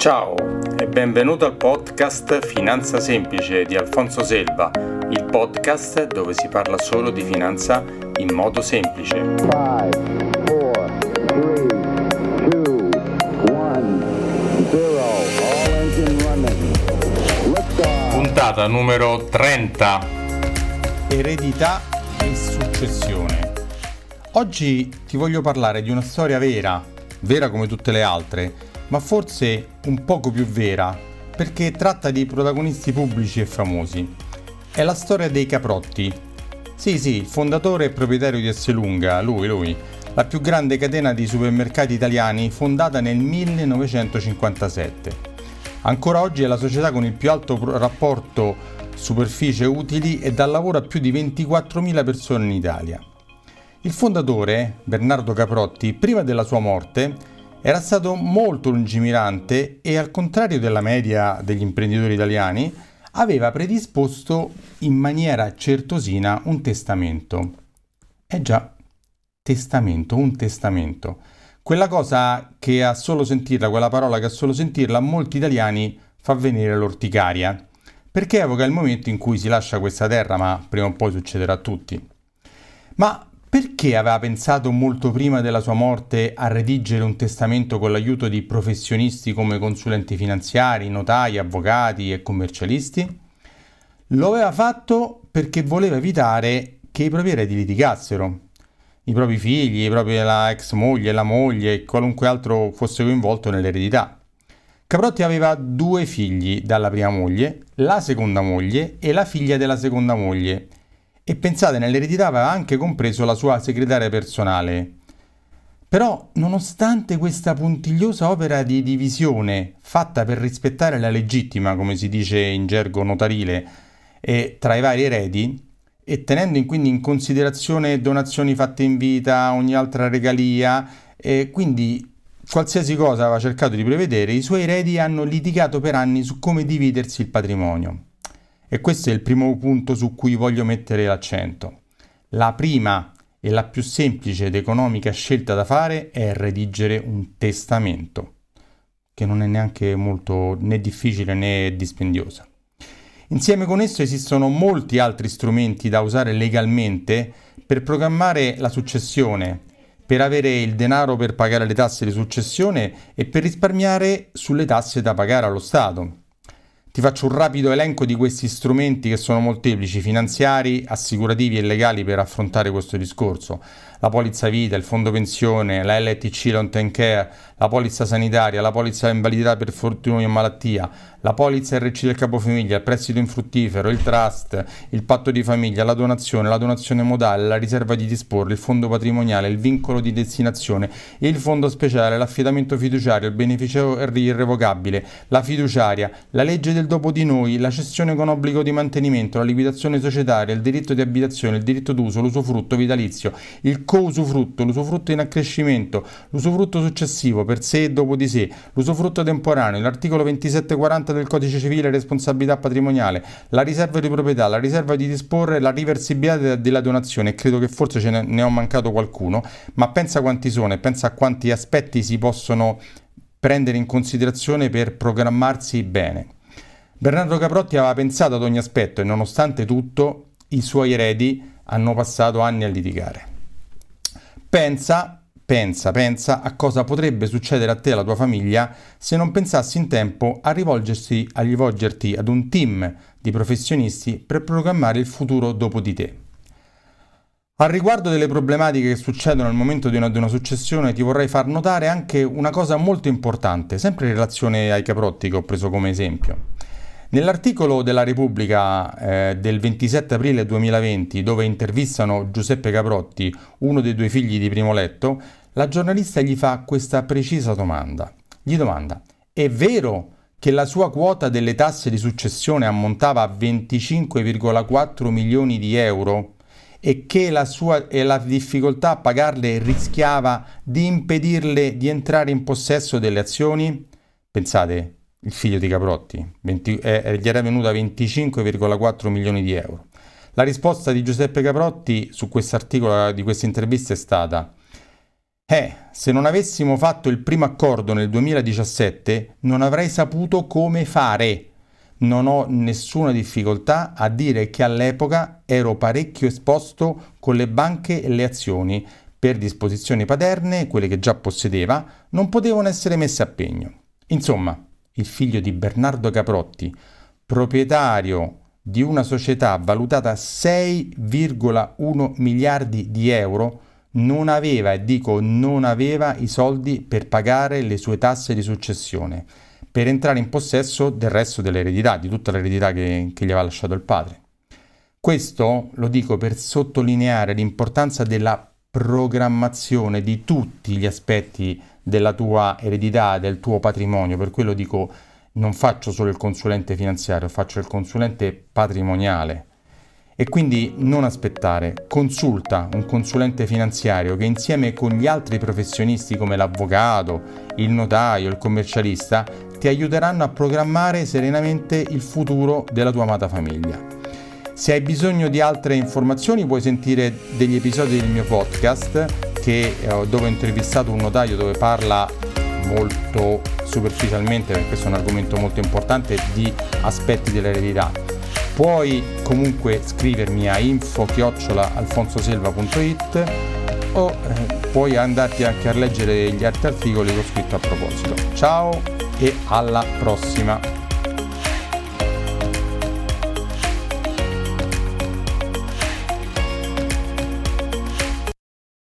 Ciao e benvenuto al podcast Finanza Semplice di Alfonso Selva, il podcast dove si parla solo di finanza in modo semplice. Five, four, three, two, one, Puntata numero 30. Eredità e successione. Oggi ti voglio parlare di una storia vera, vera come tutte le altre, ma forse un poco più vera, perché tratta di protagonisti pubblici e famosi. È la storia dei Caprotti. Sì, sì, fondatore e proprietario di Esselunga, lui, lui, la più grande catena di supermercati italiani fondata nel 1957. Ancora oggi è la società con il più alto rapporto superficie utili e dà lavoro a più di 24.000 persone in Italia. Il fondatore, Bernardo Caprotti, prima della sua morte, era stato molto lungimirante e al contrario della media degli imprenditori italiani aveva predisposto in maniera certosina un testamento. Eh già, testamento, un testamento. Quella cosa che a solo sentirla, quella parola che a solo sentirla a molti italiani fa venire l'orticaria, perché evoca il momento in cui si lascia questa terra, ma prima o poi succederà a tutti. Ma perché aveva pensato molto prima della sua morte a redigere un testamento con l'aiuto di professionisti come consulenti finanziari, notai, avvocati e commercialisti? Lo aveva fatto perché voleva evitare che i propri eredi litigassero. I propri figli, i propri, la ex moglie, la moglie e qualunque altro fosse coinvolto nell'eredità. Caprotti aveva due figli dalla prima moglie, la seconda moglie e la figlia della seconda moglie e pensate nell'eredità aveva anche compreso la sua segretaria personale. Però, nonostante questa puntigliosa opera di divisione fatta per rispettare la legittima, come si dice in gergo notarile, e tra i vari eredi, e tenendo in quindi in considerazione donazioni fatte in vita, ogni altra regalia, e quindi qualsiasi cosa aveva cercato di prevedere, i suoi eredi hanno litigato per anni su come dividersi il patrimonio. E questo è il primo punto su cui voglio mettere l'accento. La prima e la più semplice ed economica scelta da fare è redigere un testamento, che non è neanche molto né difficile né dispendiosa. Insieme con esso esistono molti altri strumenti da usare legalmente per programmare la successione, per avere il denaro per pagare le tasse di successione e per risparmiare sulle tasse da pagare allo Stato. Ti faccio un rapido elenco di questi strumenti che sono molteplici, finanziari, assicurativi e legali per affrontare questo discorso. La polizza vita, il fondo pensione, la LTC term care, la polizza sanitaria, la polizza invalidità per fortuna e malattia, la polizza RC del capofamiglia, il prestito infruttifero, il trust, il patto di famiglia, la donazione, la donazione modale, la riserva di disporre, il fondo patrimoniale, il vincolo di destinazione, il fondo speciale, l'affidamento fiduciario, il beneficio irrevocabile, la fiduciaria, la legge del dopo di noi, la cessione con obbligo di mantenimento, la liquidazione societaria, il diritto di abitazione, il diritto d'uso, l'usufrutto vitalizio, il co-usufrutto, l'usufrutto in accrescimento, l'usufrutto successivo per sé e dopo di sé, l'usufrutto temporaneo, l'articolo 2740 parte del codice civile responsabilità patrimoniale, la riserva di proprietà, la riserva di disporre, la riversibilità della donazione. Credo che forse ce ne ho mancato qualcuno, ma pensa quanti sono e pensa a quanti aspetti si possono prendere in considerazione per programmarsi bene. Bernardo Caprotti aveva pensato ad ogni aspetto e nonostante tutto i suoi eredi hanno passato anni a litigare. Pensa Pensa, pensa a cosa potrebbe succedere a te e alla tua famiglia se non pensassi in tempo a rivolgersi, a rivolgerti ad un team di professionisti per programmare il futuro dopo di te. Al riguardo delle problematiche che succedono al momento di una, di una, successione ti vorrei far notare anche una cosa molto importante, sempre in relazione ai caprotti che ho preso come esempio. Nell'articolo della Repubblica eh, del 27 aprile 2020, dove intervistano Giuseppe Caprotti, uno dei due figli di primo letto, la giornalista gli fa questa precisa domanda. Gli domanda, è vero che la sua quota delle tasse di successione ammontava a 25,4 milioni di euro e che la sua e la difficoltà a pagarle rischiava di impedirle di entrare in possesso delle azioni? Pensate, il figlio di Caprotti, 20, eh, gli era venuta 25,4 milioni di euro. La risposta di Giuseppe Caprotti su questo articolo di questa intervista è stata Eh, se non avessimo fatto il primo accordo nel 2017 non avrei saputo come fare. Non ho nessuna difficoltà a dire che all'epoca ero parecchio esposto con le banche e le azioni. Per disposizioni paterne, quelle che già possedeva, non potevano essere messe a pegno. Insomma, il figlio di Bernardo Caprotti, proprietario di una società valutata a 6,1 miliardi di euro, non aveva, e dico non aveva, i soldi per pagare le sue tasse di successione, per entrare in possesso del resto dell'eredità, di tutta l'eredità che, che gli aveva lasciato il padre. Questo lo dico per sottolineare l'importanza della programmazione di tutti gli aspetti della tua eredità, del tuo patrimonio, per quello dico non faccio solo il consulente finanziario, faccio il consulente patrimoniale. E quindi non aspettare, consulta un consulente finanziario che insieme con gli altri professionisti come l'avvocato, il notaio, il commercialista ti aiuteranno a programmare serenamente il futuro della tua amata famiglia. Se hai bisogno di altre informazioni puoi sentire degli episodi del mio podcast che, eh, dove ho intervistato un notaio dove parla molto superficialmente, perché questo è un argomento molto importante, di aspetti dell'eredità. Puoi comunque scrivermi a info-alfonsoselva.it o eh, puoi andarti anche a leggere gli altri articoli che ho scritto a proposito. Ciao e alla prossima!